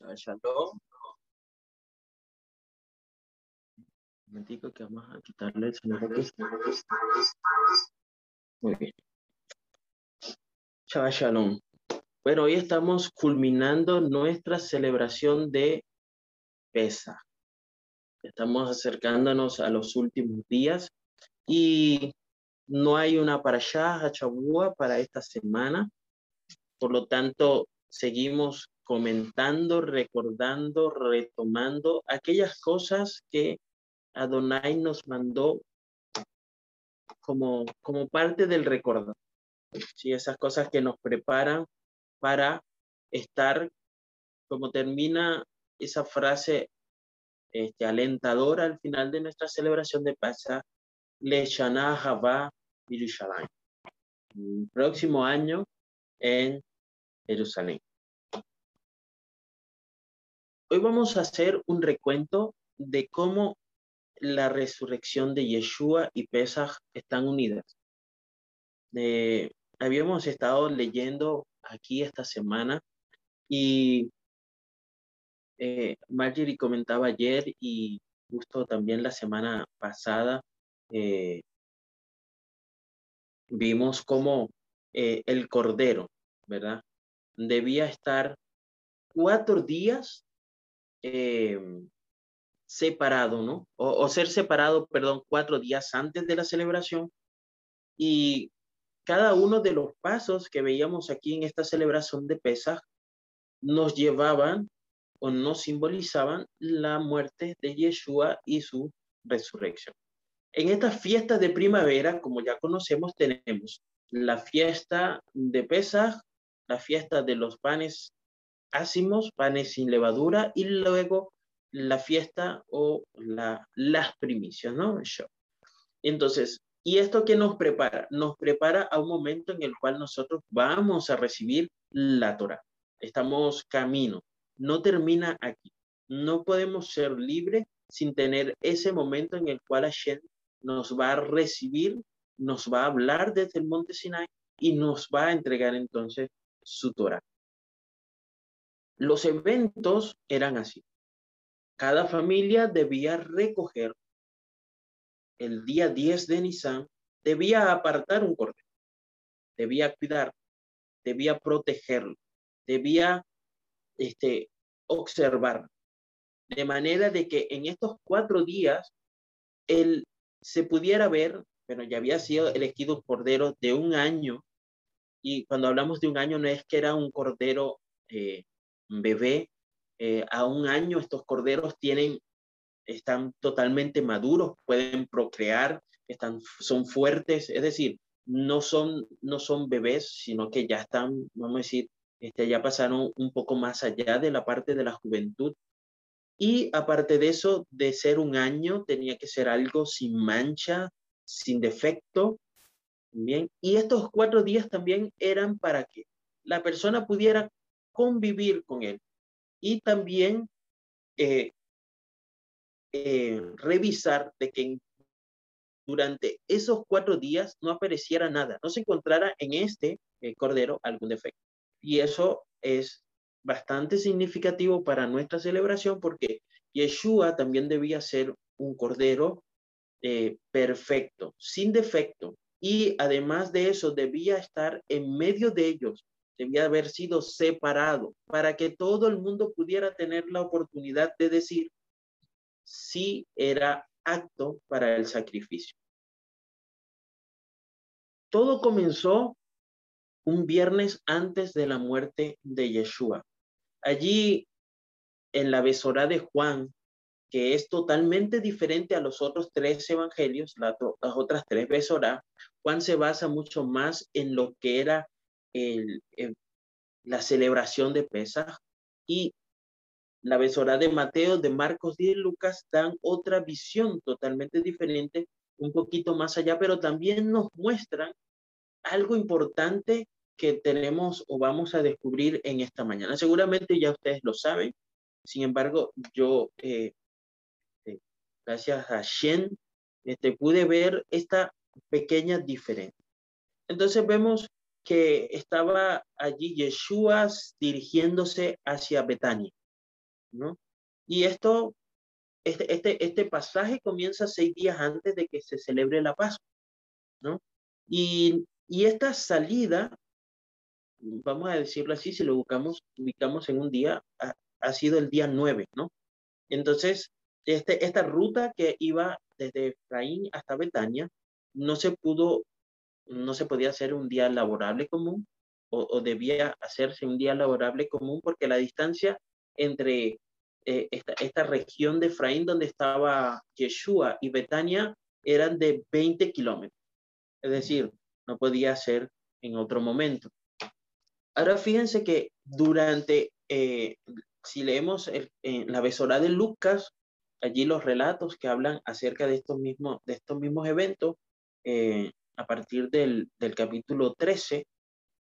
Shalom. Un momentico que vamos a quitarle el aquí. Muy bien. Shabbat. Bueno, hoy estamos culminando nuestra celebración de Pesa. Estamos acercándonos a los últimos días y no hay una para allá, Hachabúa, para esta semana. Por lo tanto, seguimos comentando, recordando, retomando aquellas cosas que Adonai nos mandó como, como parte del recuerdo. Sí, esas cosas que nos preparan para estar, como termina esa frase este, alentadora al final de nuestra celebración de Pascha, Le Shana Yerushalayim. Próximo año en Jerusalén. Hoy vamos a hacer un recuento de cómo la resurrección de Yeshua y Pesach están unidas. Eh, habíamos estado leyendo aquí esta semana y eh, Marjorie comentaba ayer y justo también la semana pasada eh, vimos cómo eh, el cordero, ¿verdad? Debía estar cuatro días Em, separado, ¿no? O, ser separado, perdón, cuatro días antes de la celebración. Y cada uno de los pasos que veíamos aquí en esta celebración de Pesach nos llevaban o nos simbolizaban la muerte de Yeshua y su resurrección. En estas fiestas de primavera, como ya conocemos, tenemos la fiesta de Pesach, la fiesta de los panes hacemos panes sin levadura y luego la fiesta o la, las primicias, ¿no? Entonces, ¿y esto qué nos prepara? Nos prepara a un momento en el cual nosotros vamos a recibir la Torah. Estamos camino. No termina aquí. No podemos ser libres sin tener ese momento en el cual Hashem nos va a recibir, nos va a hablar desde el monte Sinai y nos va a entregar entonces su Torah. Los eventos eran así. Cada familia debía recoger el día 10 de Nisan, debía apartar un cordero, debía cuidar, debía protegerlo, debía este, observar, de manera de que en estos cuatro días él se pudiera ver, pero ya había sido elegido un cordero de un año, y cuando hablamos de un año no es que era un cordero eh, bebé. Eh, a un año estos corderos tienen, están totalmente maduros, pueden procrear, están, son fuertes, es decir, no son, no son bebés, sino que ya están, vamos a decir, este, ya pasaron un poco más allá de la parte de la juventud. Y aparte de eso, de ser un año, tenía que ser algo sin mancha, sin defecto. Bien, y estos cuatro días también eran para que la persona pudiera convivir con él y también eh, eh, revisar de que durante esos cuatro días no apareciera nada, no se encontrara en este eh, cordero algún defecto. Y eso es bastante significativo para nuestra celebración porque Yeshua también debía ser un cordero perfecto, sin defecto. Y además de eso, debía estar en medio de ellos debía haber sido separado para que todo el mundo pudiera tener la oportunidad de decir si era acto para el sacrificio. Todo comenzó un viernes antes de la muerte de Yeshua. Allí en la besora de Juan, que es totalmente diferente a los otros tres evangelios, las, otras tres besoras, Juan se basa mucho más en lo que era el, la celebración de Pesach y la besora de Mateo, de Marcos y de Lucas dan otra visión totalmente diferente, un poquito más allá, pero también nos muestran algo importante que tenemos o vamos a descubrir en esta mañana. Seguramente ya ustedes lo saben, sin embargo, yo, eh, eh, gracias a Shen, este, pude ver esta pequeña diferencia. Entonces vemos que estaba allí Yeshua dirigiéndose hacia Betania. ¿no? Y esto, este, este, este pasaje comienza seis días antes de que se celebre la Pascua, ¿no? Y, y esta salida, vamos a decirlo así, si lo buscamos, ubicamos en un día, ha, sido el día nueve, ¿no? Entonces, este, esta ruta que iba desde Efraín hasta Betania, no se pudo, no se podía hacer un día laborable común o, debía hacerse un día laborable común porque la distancia entre eh, esta, región de Efraín donde estaba Yeshua y Betania eran de 20 kilómetros. Es decir, no podía ser en otro momento. Ahora fíjense que durante, eh, si leemos en la besora de Lucas, allí los relatos que hablan acerca de estos mismos, de estos mismos eventos, eh, a partir del, del capítulo 13,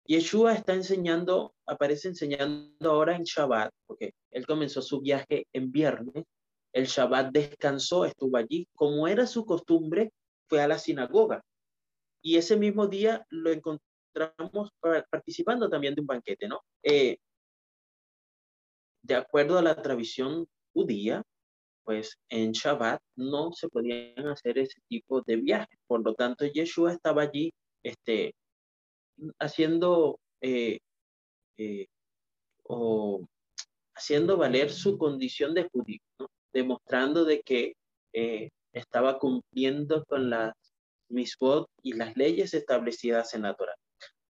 Yeshua está enseñando, aparece enseñando ahora en Shabbat, porque él comenzó su viaje en viernes, el Shabbat descansó, estuvo allí, como era su costumbre, fue a la sinagoga. Y ese mismo día lo encontramos participando también de un banquete, ¿no? Eh, de acuerdo a la tradición judía, pues en Shabbat no se podían hacer ese tipo de viajes. Por lo tanto, Yeshua estaba allí este, haciendo eh, eh, o haciendo valer su condición de judío, demostrando de que eh, estaba cumpliendo con las misbot y las leyes establecidas en la Torah.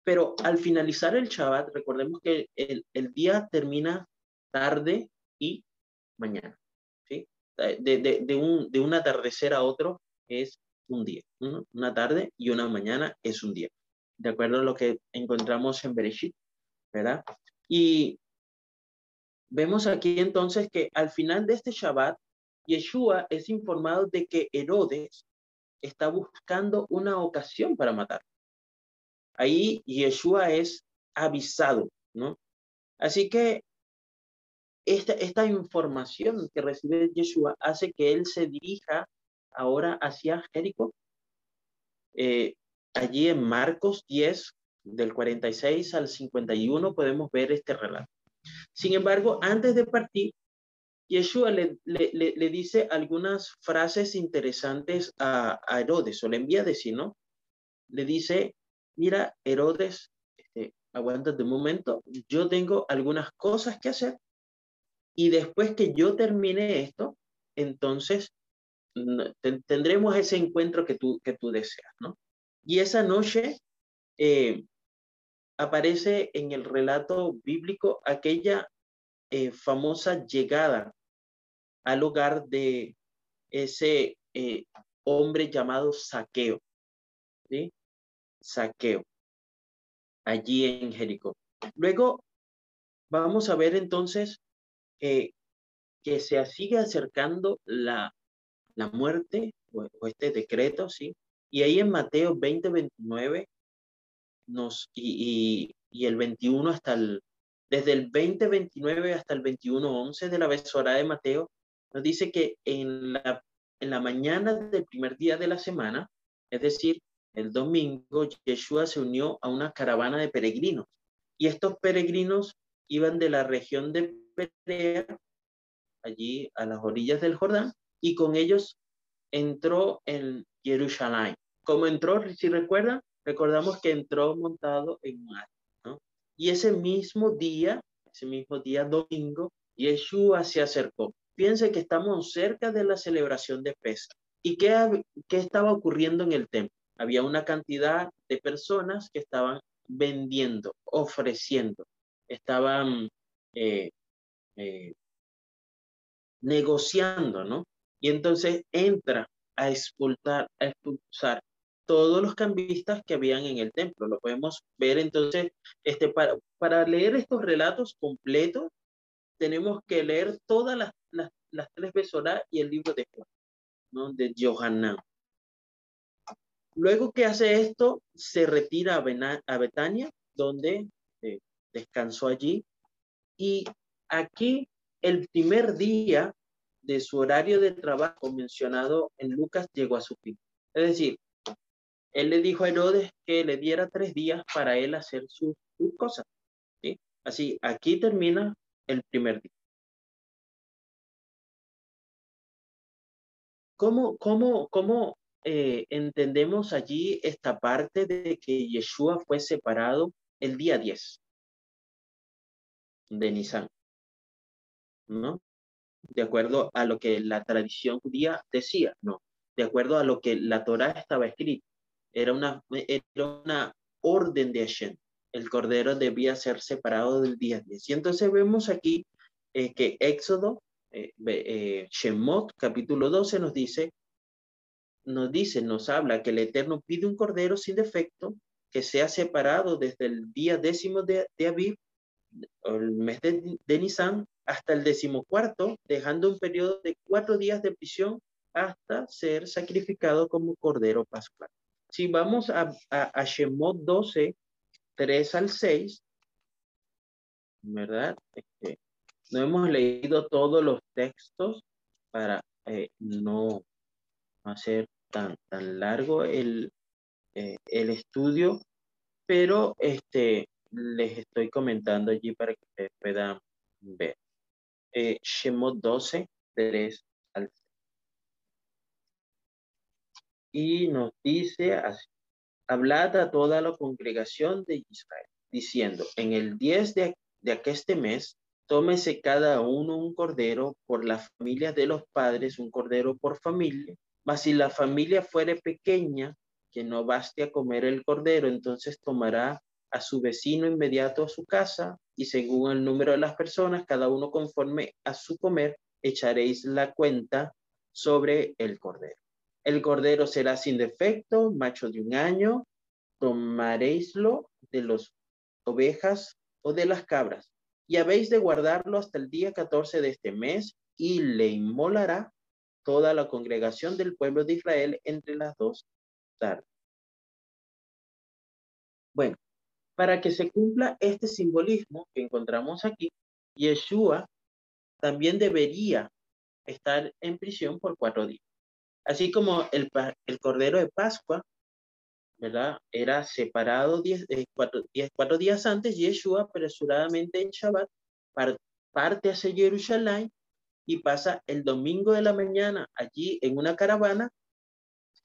Pero al finalizar el Shabbat, recordemos que el, el día termina tarde y mañana. ¿Sí? De, de, de, un, de un atardecer a otro es un día. Una tarde y una mañana es un día de acuerdo a lo que encontramos en Bereshit, ¿verdad? Y vemos aquí entonces que al final de este Shabbat, Yeshua es informado de que Herodes está buscando una ocasión para matar. Ahí Yeshua es avisado, ¿no? Así que esta, esta información que recibe Yeshua hace que él se dirija ahora hacia Jericó. Eh, allí en Marcos 10, del 46 al 51, podemos ver este relato. Sin embargo, antes de partir, Yeshua le, le, dice algunas frases interesantes a, Herodes, o le envía a decir, ¿no? Le dice, mira, Herodes, este, aguántate un momento, yo tengo algunas cosas que hacer y después que yo termine esto, entonces tendremos ese encuentro que tú, que tú deseas, ¿no? Y esa noche eh, aparece en el relato bíblico aquella eh, famosa llegada al hogar de ese eh, hombre llamado Saqueo, ¿sí? Saqueo, allí en Jericó. Luego vamos a ver entonces que se sigue acercando la, la muerte o, este decreto, ¿sí? Y ahí en Mateo 20, 29 nos, y, y, el 21 hasta el, desde el 20, 29 hasta el 21, 11 de la besora de Mateo, nos dice que en la, en la mañana del primer día de la semana, es decir, el domingo, Yeshua se unió a una caravana de peregrinos. Y estos peregrinos iban de la región de Perea, allí a las orillas del Jordán, y con ellos entró en Jerusalén. Como entró, si recuerdan, recordamos que entró montado en un ¿no? Y ese mismo día, ese mismo día domingo, Yeshua se acercó. Piense que estamos cerca de la celebración de Pesach. ¿Y qué, qué estaba ocurriendo en el templo? Había una cantidad de personas que estaban vendiendo, ofreciendo, estaban eh, eh, negociando, ¿no? Y entonces entra a expulsar, a expulsar todos los cambistas que habían en el templo. Lo podemos ver entonces, este, para, para leer estos relatos completos, tenemos que leer todas las, las, las tres besoras y el libro de Juan, ¿no? de. Luego que hace esto, se retira a, a Betania, donde eh, descansó allí. Y Aquí, el primer día de su horario de trabajo mencionado en Lucas llegó a su fin. Es decir, él le dijo a Herodes que le diera tres días para él hacer sus, cosas. Así, aquí termina el primer día. ¿Cómo, cómo, cómo eh, entendemos allí esta parte de que Yeshua fue separado el día 10 de Nisan? ¿No? De acuerdo a lo que la tradición judía decía, no. De acuerdo a lo que la Torah estaba escrita. Era una, era una orden de Hashem. El cordero debía ser separado del día 10. Y entonces vemos aquí eh, que Éxodo, eh, eh, Shemot, capítulo 12, nos dice nos dice, nos habla que el Eterno pide un cordero sin defecto que sea separado desde el día décimo de, de Aviv, el mes de, de Nisan, hasta el decimocuarto, dejando un periodo de cuatro días de prisión hasta ser sacrificado como cordero pascual. Si vamos a, a, Shemot 12, 3 al 6, ¿verdad? Este, no hemos leído todos los textos para eh, no hacer tan, tan largo el, eh, el estudio, pero este, les estoy comentando allí para que ustedes puedan ver. Eh, Shemot 12, 3 al Y nos dice así, hablad a toda la congregación de Israel, diciendo, en el 10 de, de aqueste mes, tómese cada uno un cordero por las familias de los padres, un cordero por familia, mas si la familia fuere pequeña, que no baste a comer el cordero, entonces tomará a su vecino inmediato a su casa y según el número de las personas, cada uno conforme a su comer, echaréis la cuenta sobre el cordero. El cordero será sin defecto, macho de un año, tomaréislo de las ovejas o de las cabras y habéis de guardarlo hasta el día 14 de este mes y le inmolará toda la congregación del pueblo de Israel entre las dos tardes. Bueno, para que se cumpla este simbolismo que encontramos aquí, Yeshua también debería estar en prisión por cuatro días. Así como el, el Cordero de Pascua, ¿verdad? Era separado diez, eh, cuatro, días antes, Yeshua apresuradamente en Shabbat parte hacia Jerusalén y pasa el domingo de la mañana allí en una caravana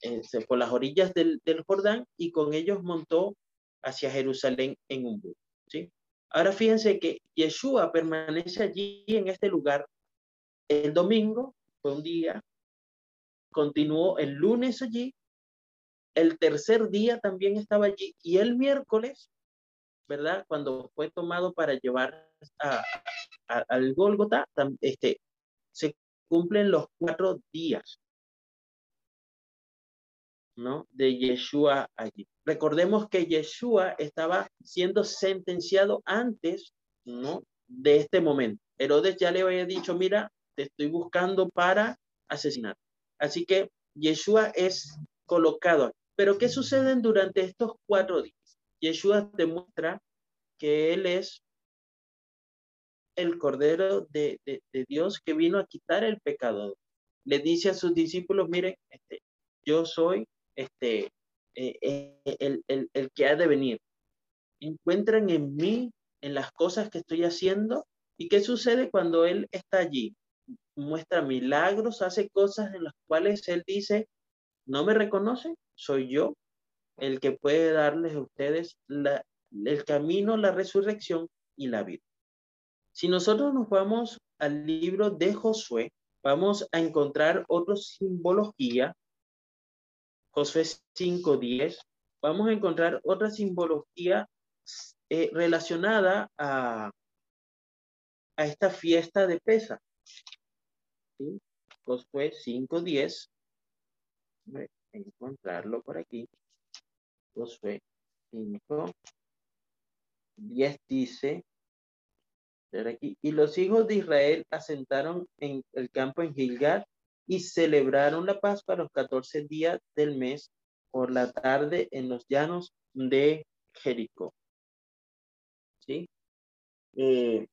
eh, por las orillas del, del, Jordán y con ellos montó hacia Jerusalén en un bus. ¿sí? Ahora fíjense que Yeshua permanece allí en este lugar el domingo, fue un día, continuó el lunes allí, el tercer día también estaba allí y el miércoles, ¿verdad? Cuando fue tomado para llevar a, al Gólgota, este, se cumplen los cuatro días, ¿no? De Yeshua allí. Recordemos que Yeshua estaba siendo sentenciado antes, ¿no? De este momento. Herodes ya le había dicho, mira, te estoy buscando para asesinar. Así que Yeshua es colocado. Pero ¿qué sucede durante estos cuatro días? Yeshua demuestra que él es el Cordero de, Dios que vino a quitar el pecado. Le dice a sus discípulos, miren, este, yo soy este, eh, eh, el, el que ha de venir. Encuentran en mí, en las cosas que estoy haciendo. ¿Y qué sucede cuando Él está allí? Muestra milagros, hace cosas en las cuales Él dice, no me reconocen, soy yo el que puede darles a ustedes la, el camino, la resurrección y la vida. Si nosotros nos vamos al libro de Josué, vamos a encontrar otra simbología. Josué 5.10. Vamos a encontrar otra simbología eh, relacionada a, a esta fiesta de Pesa. ¿Sí? Josué 5.10. Voy a encontrarlo por aquí. Josué 5. 10 dice, y los hijos de Israel asentaron en el campo en Gilgal y celebraron la Pascua los 14 días del mes por la tarde en los llanos de Jericó. ¿Sí? Eh,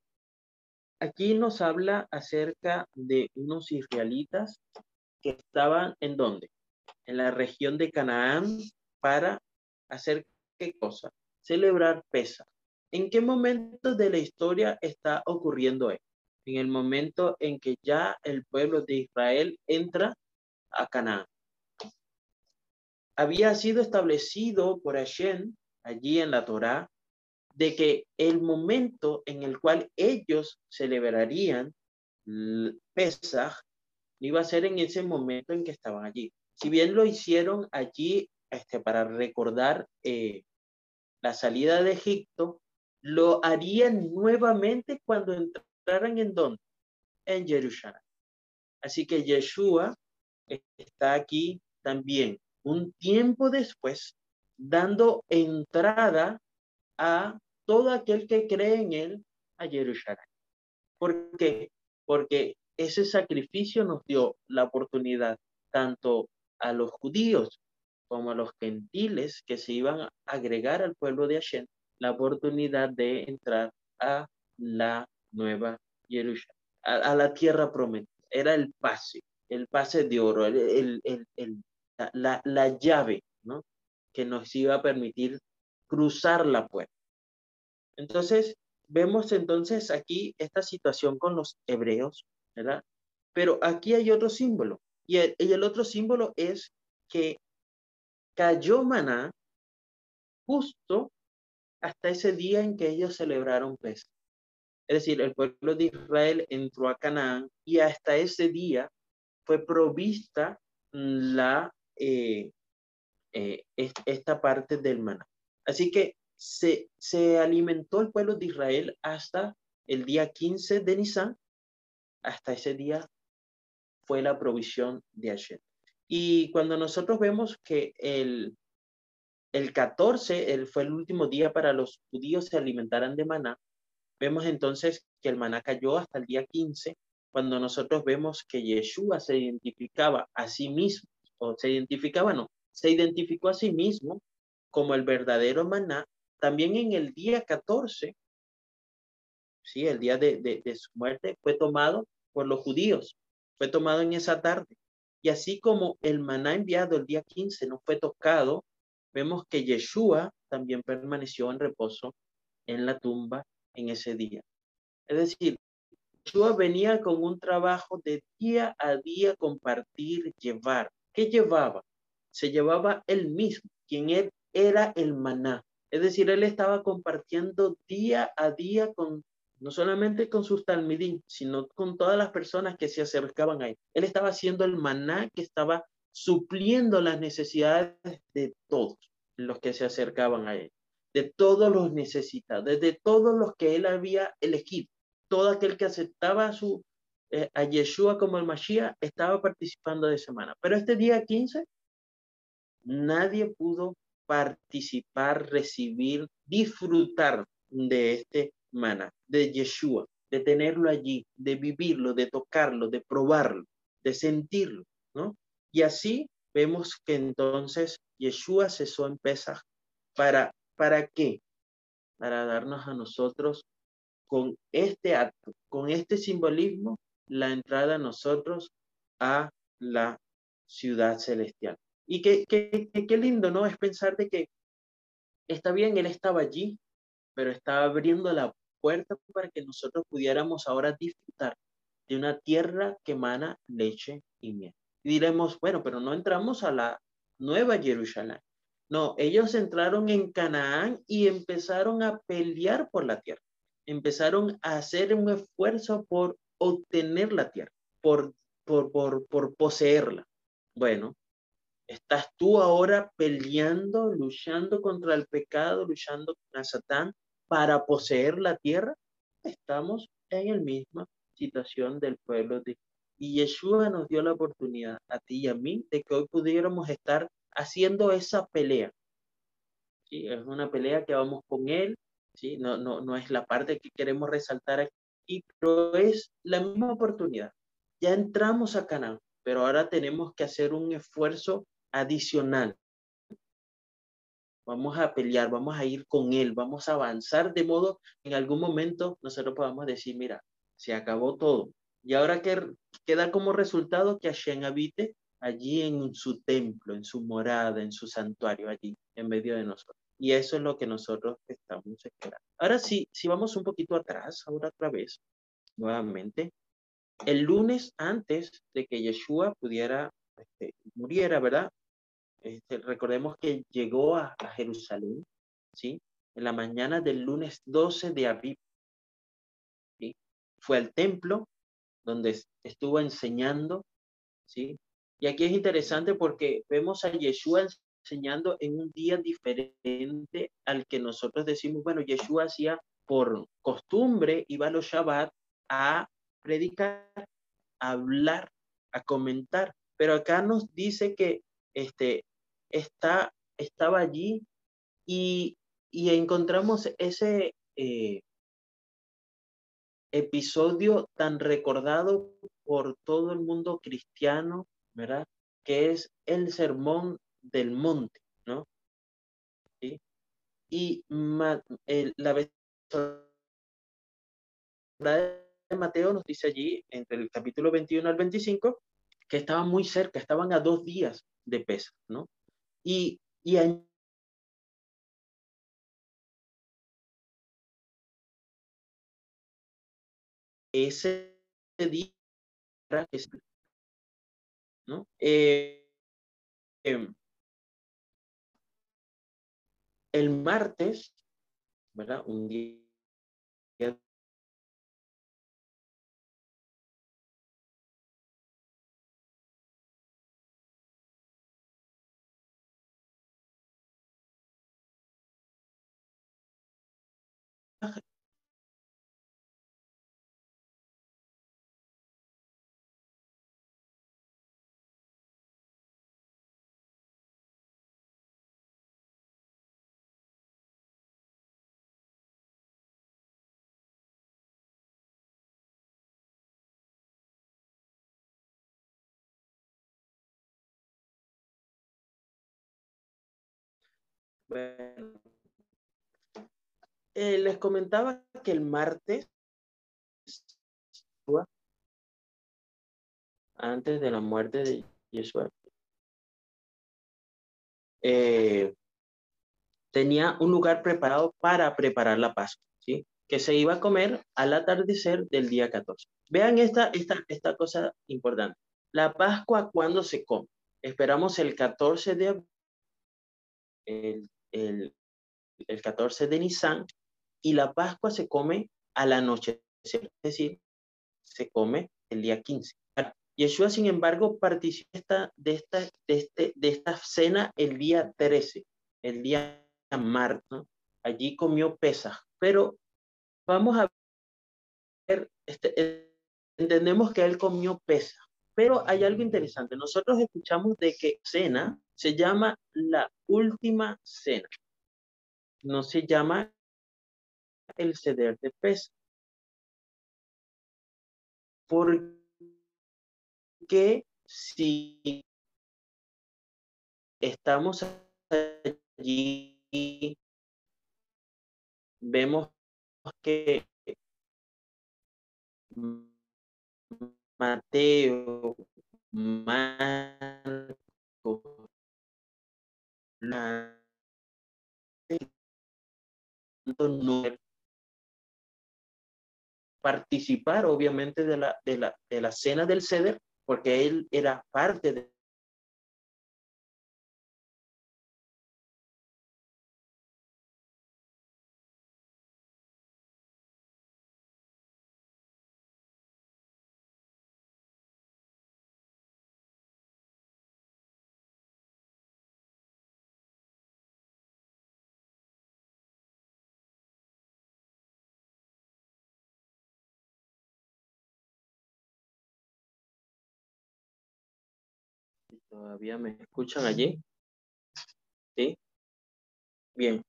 aquí nos habla acerca de unos israelitas que estaban en dónde? En la región de Canaán para hacer qué cosa? Celebrar Pesa. ¿En qué momento de la historia está ocurriendo esto? En el momento en que ya el pueblo de Israel entra a Canaán. Había sido establecido por Hashem allí en la Torá de que el momento en el cual ellos celebrarían Pesach iba a ser en ese momento en que estaban allí. Si bien lo hicieron allí este, para recordar eh, la salida de Egipto, lo harían nuevamente cuando en donde? En Jerusalén. Así que Yeshua está aquí también un tiempo después dando entrada a todo aquel que cree en él a Jerusalén. ¿Por qué? Porque ese sacrificio nos dio la oportunidad tanto a los judíos como a los gentiles que se iban a agregar al pueblo de Hashem, la oportunidad de entrar a la nueva Jerusalén, a, la tierra prometida. Era el pase, el pase de oro, el, la, la llave, ¿no? Que nos iba a permitir cruzar la puerta. Entonces, vemos entonces aquí esta situación con los hebreos, ¿verdad? Pero aquí hay otro símbolo. Y el, y el otro símbolo es que cayó maná justo hasta ese día en que ellos celebraron Pesach. Es decir, el pueblo de Israel entró a Canaán y hasta ese día fue provista la, eh, eh, esta parte del maná. Así que se, se alimentó el pueblo de Israel hasta el día 15 de Nisan. Hasta ese día fue la provisión de Hashem. Y cuando nosotros vemos que el, el 14 el, fue el último día para los judíos se alimentaran de maná, vemos entonces que el maná cayó hasta el día 15, cuando nosotros vemos que Yeshua se identificaba a sí mismo, o se identificaba, no, se identificó a sí mismo como el verdadero maná, también en el día 14, sí, el día de, de, de su muerte, fue tomado por los judíos, fue tomado en esa tarde. Y así como el maná enviado el día 15 no fue tocado, vemos que Yeshua también permaneció en reposo en la tumba en ese día. Es decir, Yeshua venía con un trabajo de día a día compartir, llevar. ¿Qué llevaba? Se llevaba él mismo, quien él era el maná. Es decir, él estaba compartiendo día a día con no solamente con sus talmidín, sino con todas las personas que se acercaban a él. Él estaba haciendo el maná que estaba supliendo las necesidades de todos los que se acercaban a él, de todos los necesitados, de todos los que él había elegido. Todo aquel que aceptaba a, su, eh, a Yeshua como el Mashiach estaba participando de semana. Pero este día 15, nadie pudo participar, recibir, disfrutar de este maná, de Yeshua, de tenerlo allí, de vivirlo, de tocarlo, de probarlo, de sentirlo, ¿no? Y así vemos que entonces Yeshua cesó en Pesach. ¿Para, ¿Para qué? Para darnos a nosotros con este acto, con este simbolismo, la entrada a nosotros a la ciudad celestial. Y qué, qué, qué lindo, ¿no? Es pensar de que está bien, él estaba allí, pero estaba abriendo la puerta para que nosotros pudiéramos ahora disfrutar de una tierra que emana leche y miel. Y diremos, bueno, pero no entramos a la nueva Jerusalén. No, ellos entraron en Canaán y empezaron a pelear por la tierra. Empezaron a hacer un esfuerzo por obtener la tierra, por, por, por, por poseerla. Bueno, ¿estás tú ahora peleando, luchando contra el pecado, luchando contra Satán para poseer la tierra? Estamos en la misma situación del pueblo de y Yeshua nos dio la oportunidad a ti y a mí de que hoy pudiéramos estar haciendo esa pelea. ¿Sí? Es una pelea que vamos con Él, ¿sí? no, no, no es la parte que queremos resaltar aquí, pero es la misma oportunidad. Ya entramos a Canaán, pero ahora tenemos que hacer un esfuerzo adicional. Vamos a pelear, vamos a ir con Él, vamos a avanzar de modo en algún momento nosotros podamos decir, mira, se acabó todo. Y ahora que queda como resultado que Hashem habite allí en su templo, en su morada, en su santuario, allí en medio de nosotros. Y eso es lo que nosotros estamos esperando. Ahora sí, si vamos un poquito atrás, ahora otra vez, nuevamente, el lunes antes de que Yeshua pudiera este, muriera, ¿verdad? Este, recordemos que llegó a, Jerusalén, ¿sí? En la mañana del lunes 12 de abril. ¿sí? Fue al templo donde estuvo enseñando, ¿sí? Y aquí es interesante porque vemos a Yeshua enseñando en un día diferente al que nosotros decimos, bueno, Yeshua hacía por costumbre, iba a los Shabbat a predicar, a hablar, a comentar, pero acá nos dice que este, está, estaba allí y, y encontramos ese eh, episodio tan recordado por todo el mundo cristiano, ¿verdad? Que es el sermón del monte, ¿no? ¿Sí? Y la vez de Mateo nos dice allí, entre el capítulo 21 al 25, que estaban muy cerca, estaban a dos días de pesa, ¿no? Y, y ese día, ¿no? Eh, em, el martes, ¿verdad? Un día Eh, les comentaba que el martes, antes de la muerte de Yeshua, eh, tenía un lugar preparado para preparar la Pascua, ¿sí? que se iba a comer al atardecer del día 14. Vean esta, esta, esta cosa importante. La Pascua, ¿cuándo se come? Esperamos el 14 de abril, el el, 14 de Nisan y la Pascua se come a la noche, es decir, se come el día 15. Yeshua, sin embargo, participa de esta, de, este, de esta cena el día 13, el día martes. Allí comió pesas, pero vamos a ver, este, entendemos que él comió pesas, pero hay algo interesante. Nosotros escuchamos de que cena se llama la última cena. No se llama el ceder de peso. Porque si estamos allí, vemos que Mateo, Marcos, participar obviamente de la, de la, de la cena del ceder, porque él era parte de ¿Todavía me escuchan allí? ¿Sí? Bien.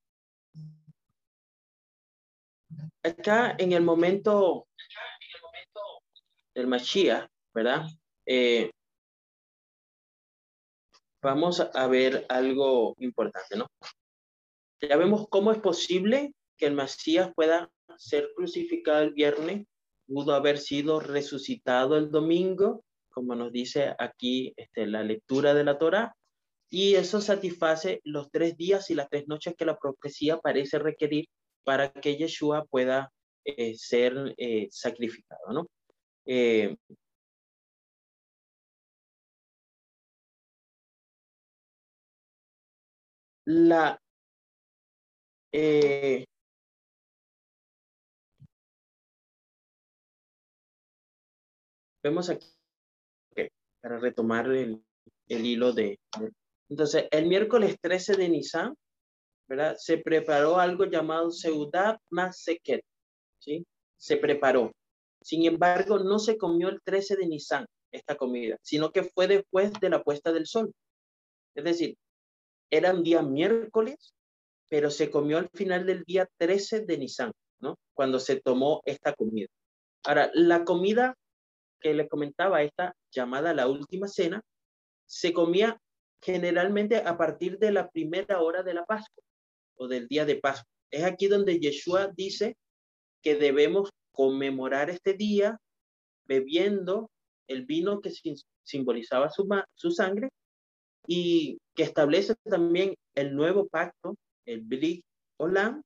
Acá en el momento del Mashiach, ¿verdad? Eh, vamos a ver algo importante, ¿no? Ya vemos cómo es posible que el Mashiach pueda ser crucificado el viernes, pudo haber sido resucitado el domingo como nos dice aquí este, la lectura de la Torah, y eso satisface los tres días y las tres noches que la profecía parece requerir para que Yeshua pueda eh, ser eh, sacrificado, ¿no? Eh, la, eh, vemos aquí para retomar el, hilo de entonces el miércoles 13 de Nisan verdad se preparó algo llamado Seudat Maseket sí se preparó sin embargo no se comió el 13 de Nisan esta comida sino que fue después de la puesta del sol es decir era un día miércoles pero se comió al final del día 13 de Nisan, ¿no? Cuando se tomó esta comida. Ahora, la comida que les comentaba, esta llamada la última cena, se comía generalmente a partir de la primera hora de la Pascua o del día de Pascua. Es aquí donde Yeshua dice que debemos conmemorar este día bebiendo el vino que simbolizaba su, su sangre y que establece también el nuevo pacto el Brit Olam,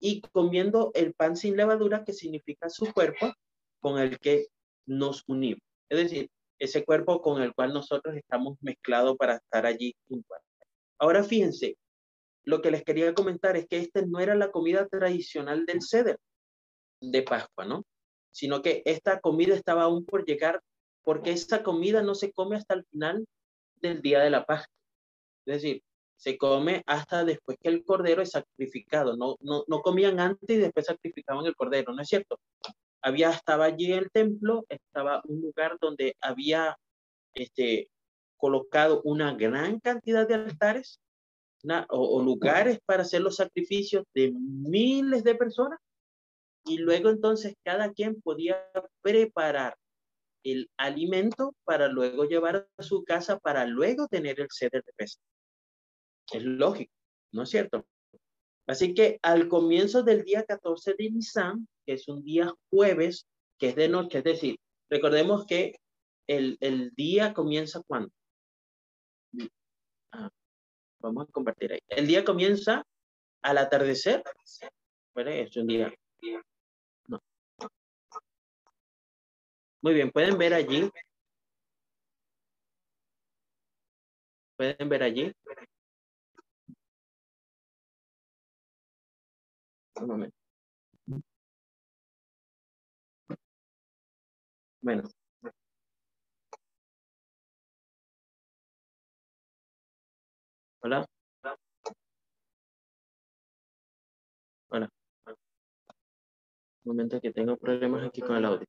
y comiendo el pan sin levadura, que significa su cuerpo, con el que nos unimos. Es decir, ese cuerpo con el cual nosotros estamos mezclados para estar allí juntos. Ahora fíjense, lo que les quería comentar es que esta no era la comida tradicional del ceder de Pascua, ¿no? Sino que esta comida estaba aún por llegar, porque esta comida no se come hasta el final del día de la Pascua. Es decir, se come hasta después que el cordero es sacrificado. No, no, no comían antes y después sacrificaban el cordero, ¿no es cierto? Había, estaba allí el templo, estaba un lugar donde había este, colocado una gran cantidad de altares o, lugares para hacer los sacrificios de miles de personas. Y luego entonces cada quien podía preparar el alimento para luego llevar a su casa para luego tener el ceder de pesca. Es lógico, ¿no es cierto? Así que al comienzo del día 14 de Nisan, que es un día jueves, que es de noche, es decir, recordemos que el, día comienza cuando. Ah, vamos a compartir ahí. El día comienza al atardecer. Bueno, es un día. No. Muy bien, pueden ver allí. Pueden ver allí. Un momento. Bueno. Hola. Hola. Un momento que tengo problemas aquí con el audio.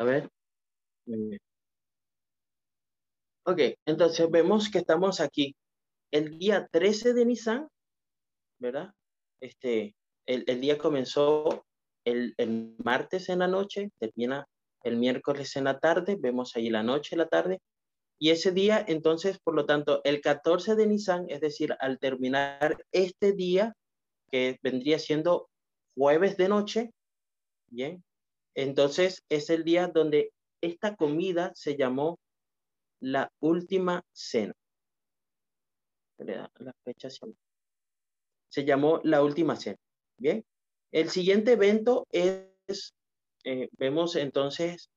A ver. Ok, entonces vemos que estamos aquí. El día 13 de Nisan, ¿verdad? Este, el, el día comenzó el, el, martes en la noche, termina el miércoles en la tarde, vemos ahí la noche, la tarde, y ese día, entonces, por lo tanto, el 14 de Nisan, es decir, al terminar este día, que vendría siendo jueves de noche, bien, entonces es el día donde esta comida se llamó la última cena. La fecha se llamó la última cena. Bien. El siguiente evento es, eh, vemos entonces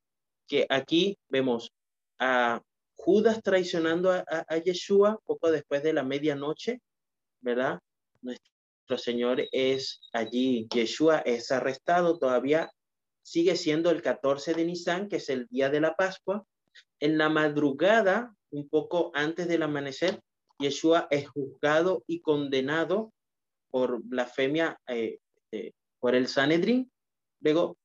que aquí vemos a Judas traicionando a, a, Yeshua poco después de la medianoche, ¿verdad? Nuestro Señor es allí, Yeshua es arrestado todavía sigue siendo el 14 de Nisan, que es el día de la Pascua. En la madrugada, un poco antes del amanecer, Yeshua es juzgado y condenado por blasfemia eh, eh, por el Sanedrín. Luego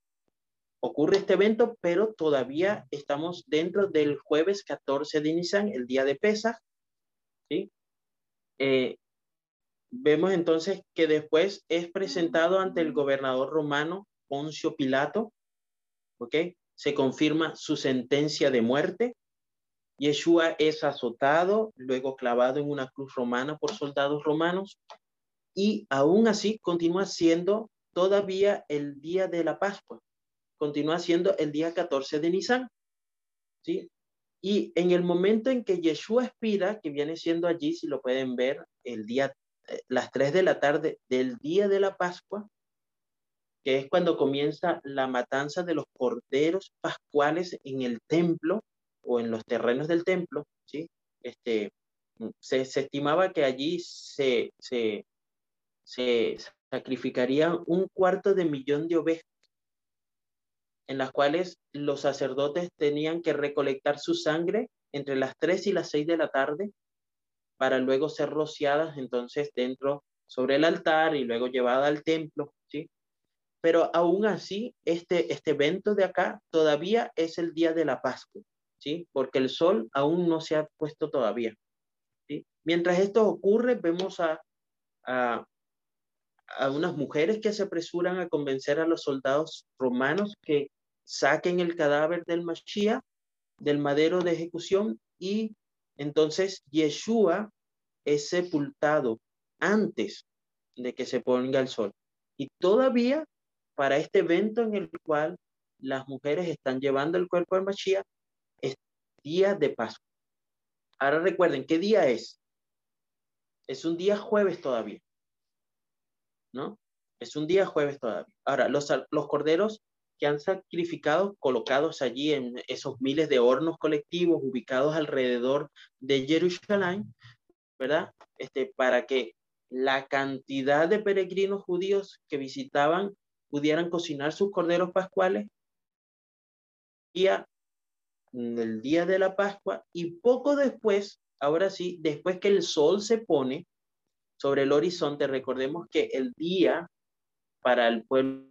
ocurre este evento, pero todavía estamos dentro del jueves 14 de Nisan, el día de Pesach. ¿sí? Eh, vemos entonces que después es presentado ante el gobernador romano Poncio Pilato, ¿ok? Se confirma su sentencia de muerte. Yeshua es azotado, luego clavado en una cruz romana por soldados romanos y aún así continúa siendo todavía el día de la Pascua. Continúa siendo el día 14 de Nisan. ¿Sí? Y en el momento en que Yeshua expira, que viene siendo allí, si lo pueden ver, el día, eh, las 3 de la tarde del día de la Pascua, que es cuando comienza la matanza de los corderos pascuales en el templo o en los terrenos del templo, ¿sí? Este, se, estimaba que allí se, se, se sacrificaría un cuarto de millón de ovejas, en las cuales los sacerdotes tenían que recolectar su sangre entre las 3 y las 6 de la tarde para luego ser rociadas entonces dentro sobre el altar y luego llevada al templo, ¿sí? Pero aún así, este, este evento de acá todavía es el día de la Pascua, ¿sí? Porque el sol aún no se ha puesto todavía. ¿sí? Mientras esto ocurre, vemos a, a, a unas mujeres que se apresuran a convencer a los soldados romanos que saquen el cadáver del Mashiach del madero de ejecución y entonces Yeshua es sepultado antes de que se ponga el sol. Y todavía para este evento en el cual las mujeres están llevando el cuerpo de Mashiach, es día de Pascua. Ahora recuerden, ¿qué día es? Es un día jueves todavía, ¿no? Es un día jueves todavía. Ahora, los, los corderos que han sacrificado, colocados allí en esos miles de hornos colectivos ubicados alrededor de Jerusalén, ¿verdad? Este, para que la cantidad de peregrinos judíos que visitaban pudieran cocinar sus corderos pascuales día, el día de la Pascua y poco después, ahora sí, después que el sol se pone sobre el horizonte, recordemos que el día para el pueblo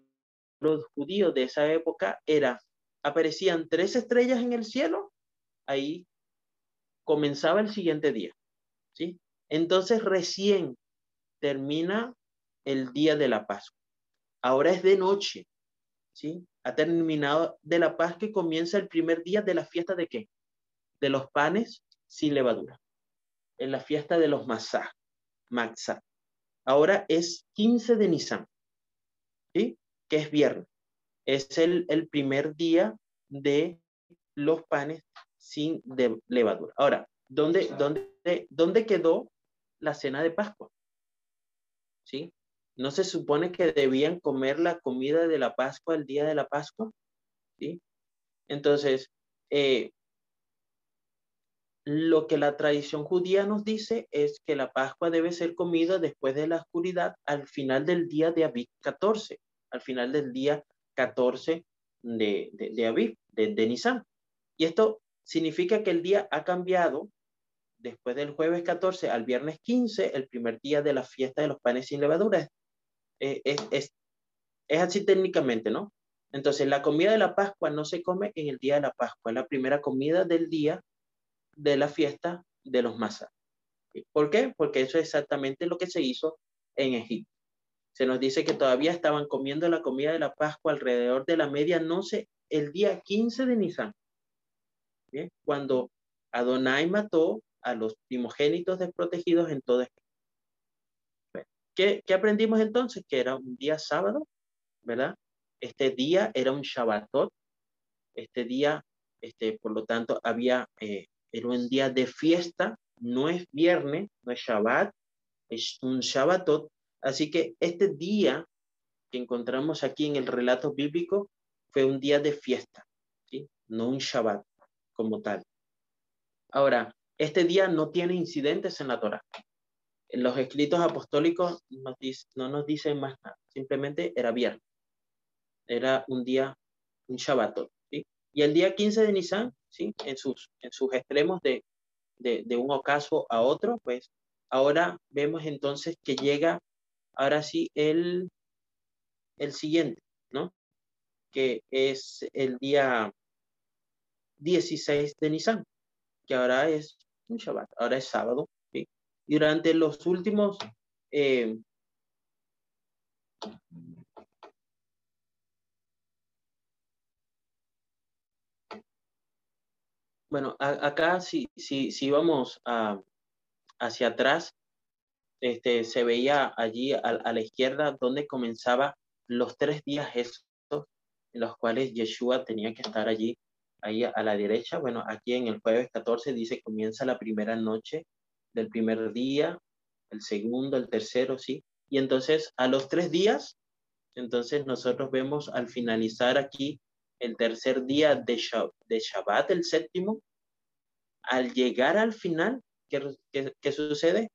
judío de esa época era, aparecían tres estrellas en el cielo, ahí comenzaba el siguiente día, ¿sí? Entonces recién termina el día de la Pascua. Ahora es de noche, ¿sí? Ha terminado de la paz que comienza el primer día de la fiesta de qué? De los panes sin levadura. En la fiesta de los masá, maxa. Ahora es 15 de Nisan, ¿sí? Que es viernes. Es el, el primer día de los panes sin de levadura. Ahora, ¿dónde, dónde, ¿dónde quedó la cena de Pascua? ¿Sí? ¿No se supone que debían comer la comida de la Pascua el día de la Pascua? ¿Sí? Entonces, eh, lo que la tradición judía nos dice es que la Pascua debe ser comida después de la oscuridad al final del día de Aviv 14, al final del día 14 de, de, de Aviv, de, de Nisan. Y esto significa que el día ha cambiado después del jueves 14 al viernes 15, el primer día de la fiesta de los panes sin levadura. Eh, es, es, así técnicamente, ¿no? Entonces, la comida de la Pascua no se come en el día de la Pascua, es la primera comida del día de la fiesta de los masas. ¿Por qué? Porque eso es exactamente lo que se hizo en Egipto. Se nos dice que todavía estaban comiendo la comida de la Pascua alrededor de la medianoche el día 15 de Nisan, cuando Adonai mató a los primogénitos desprotegidos en todo Egipto. ¿Qué, aprendimos entonces? Que era un día sábado, ¿verdad? Este día era un Shabbatot. Este día, este, por lo tanto, había, eh, era un día de fiesta, no es viernes, no es Shabbat, es un Shabbatot. Así que este día que encontramos aquí en el relato bíblico fue un día de fiesta, ¿sí? no un Shabbat como tal. Ahora, este día no tiene incidentes en la Torah los escritos apostólicos no nos dicen más nada, simplemente era viernes, era un día, un Shabbat. Y el día 15 de Nisan, ¿sí? en, sus, en sus extremos de, de, un ocaso a otro, pues ahora vemos entonces que llega, ahora sí, el, el siguiente, ¿no? Que es el día 16 de Nisan, que ahora es un Shabbat, ahora es sábado, durante los últimos eh, bueno, acá si, si, si vamos hacia atrás, este, se veía allí a, la izquierda donde comenzaba los tres días estos en los cuales Yeshua tenía que estar allí ahí a la derecha, bueno, aquí en el jueves 14 dice comienza la primera noche del primer día, el segundo, el tercero, ¿sí? Y entonces a los tres días, entonces nosotros vemos al finalizar aquí el tercer día de, de Shabbat, el séptimo, al llegar al final, ¿qué, sucede?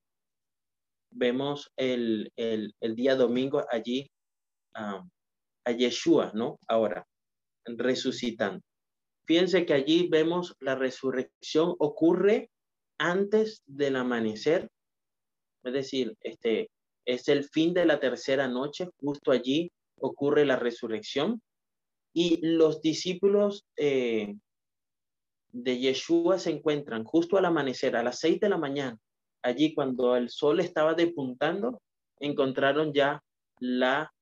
Vemos el, día domingo allí a Yeshua, ¿no? Ahora, resucitando. Fíjense que allí vemos la resurrección ocurre antes del amanecer, es decir, este es el fin de la tercera noche, justo allí ocurre la resurrección y los discípulos eh, de Yeshua se encuentran justo al amanecer, a las seis de la mañana, allí cuando el sol estaba depuntando, encontraron ya la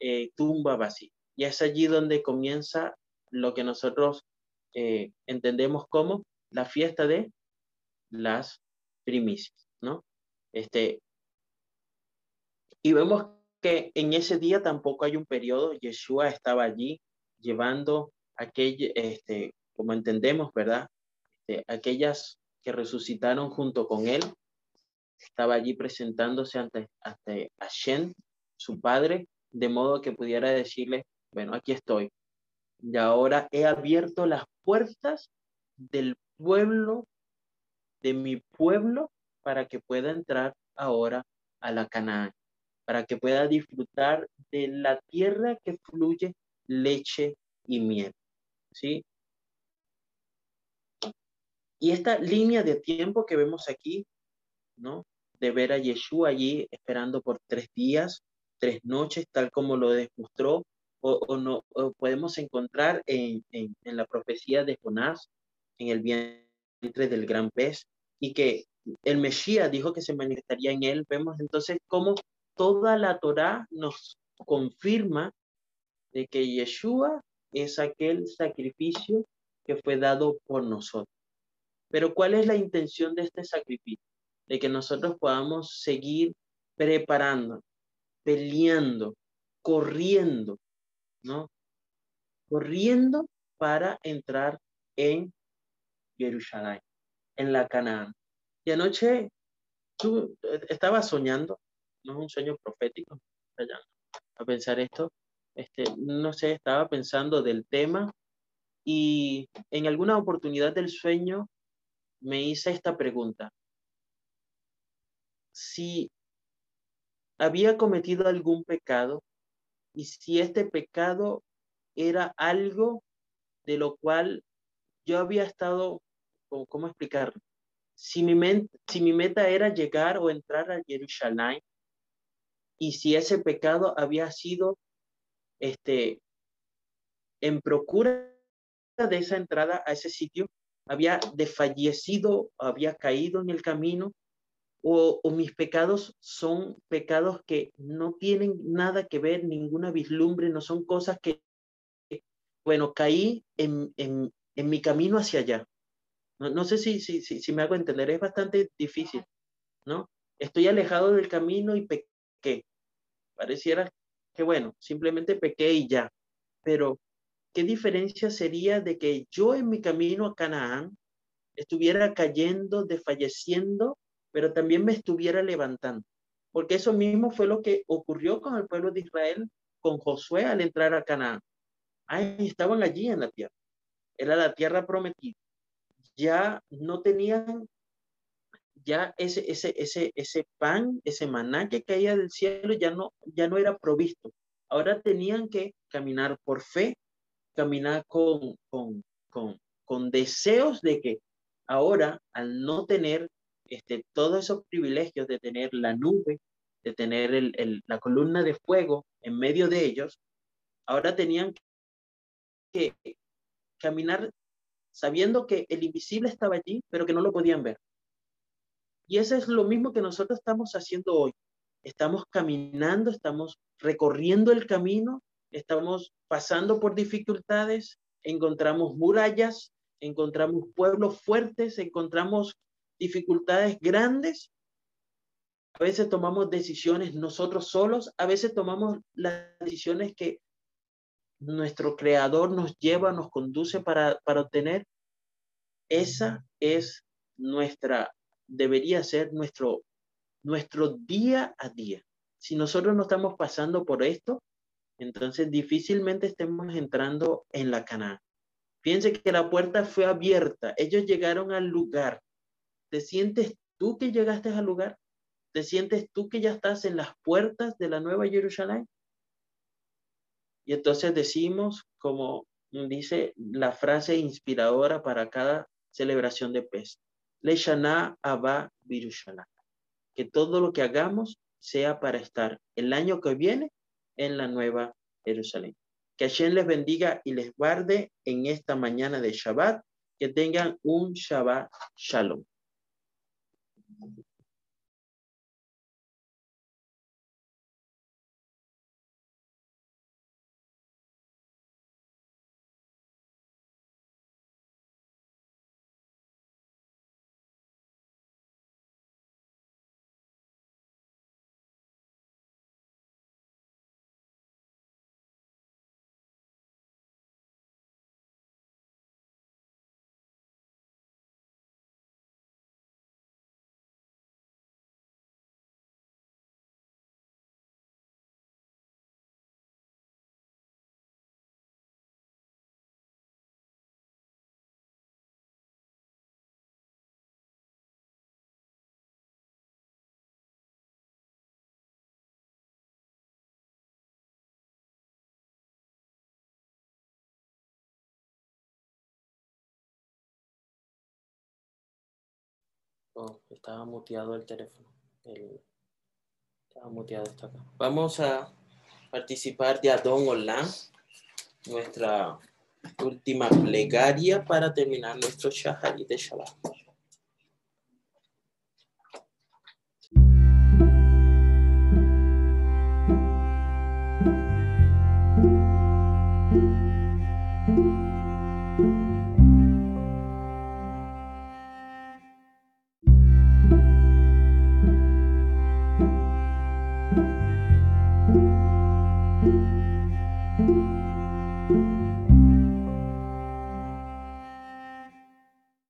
eh, tumba vacía. Y es allí donde comienza lo que nosotros eh, entendemos como la fiesta de las primicias, ¿no? Este, y vemos que en ese día tampoco hay un periodo, Yeshua estaba allí llevando aquel, este, como entendemos, ¿verdad? Este, aquellas que resucitaron junto con él, estaba allí presentándose ante, ante Hashem, su padre, de modo que pudiera decirle, bueno, aquí estoy. Y ahora he abierto las puertas del pueblo, de mi pueblo, para que pueda entrar ahora a la Canaán, para que pueda disfrutar de la tierra que fluye leche y miel. ¿Sí? Y esta línea de tiempo que vemos aquí, ¿no? De ver a Yeshua allí esperando por tres días, tres noches, tal como lo demostró, o, no podemos encontrar en, en, en, la profecía de Jonás, en el vientre del gran pez, y que el Mesías dijo que se manifestaría en él. Vemos entonces cómo toda la Torá nos confirma de que Yeshua es aquel sacrificio que fue dado por nosotros. Pero ¿cuál es la intención de este sacrificio? De que nosotros podamos seguir preparando, peleando, corriendo, ¿no? Corriendo para entrar en Jerusalén, en la Canaán. Y anoche tú eh, estabas soñando, no es un sueño profético, a pensar esto, este, no sé, estaba pensando del tema y en alguna oportunidad del sueño me hice esta pregunta. Si había cometido algún pecado y si este pecado era algo de lo cual yo había estado, ¿cómo explicarlo? Si mi, si mi meta era llegar o entrar a Jerusalén y si ese pecado había sido este, en procura de esa entrada a ese sitio, había desfallecido, había caído en el camino, o, mis pecados son pecados que no tienen nada que ver, ninguna vislumbre, no son cosas que, bueno, caí en, en, en mi camino hacia allá. No, no sé si, si, si, si, me hago entender, es bastante difícil, ¿no? Estoy alejado del camino y pequé. Pareciera que bueno, simplemente pequé y ya. Pero, ¿qué diferencia sería de que yo en mi camino a Canaán estuviera cayendo, desfalleciendo, pero también me estuviera levantando? Porque eso mismo fue lo que ocurrió con el pueblo de Israel, con Josué al entrar a Canaán. Ahí estaban allí en la tierra. Era la tierra prometida. Ya no tenían ya ese, ese, ese, ese pan, ese maná que caía del cielo ya no, ya no era provisto. Ahora tenían que caminar por fe, caminar con, con, con, con deseos de que ahora, al no tener este, todos esos privilegios de tener la nube, de tener el, el, la columna de fuego en medio de ellos, ahora tenían que caminar sabiendo que el invisible estaba allí, pero que no lo podían ver. Y eso es lo mismo que nosotros estamos haciendo hoy. Estamos caminando, estamos recorriendo el camino, estamos pasando por dificultades, encontramos murallas, encontramos pueblos fuertes, encontramos dificultades grandes. A veces tomamos decisiones nosotros solos, a veces tomamos las decisiones que nuestro creador nos lleva, nos conduce para, para obtener, esa es nuestra, debería ser nuestro, nuestro día a día. Si nosotros no estamos pasando por esto, entonces difícilmente estemos entrando en la cana. Fíjense que la puerta fue abierta. Ellos llegaron al lugar. ¿Te sientes tú que llegaste al lugar? ¿Te sientes tú que ya estás en las puertas de la Nueva Jerusalén? Y entonces decimos, como dice la frase inspiradora para cada celebración de pez, Le Shana Abba Que todo lo que hagamos sea para estar el año que viene en la Nueva Jerusalén. Que Hashem les bendiga y les guarde en esta mañana de Shabbat. Que tengan un Shabbat Shalom. Oh, estaba muteado el teléfono. estaba muteado esto acá. Vamos a participar de Adón Hola, nuestra última plegaria para terminar nuestro Shahari de Shabbat.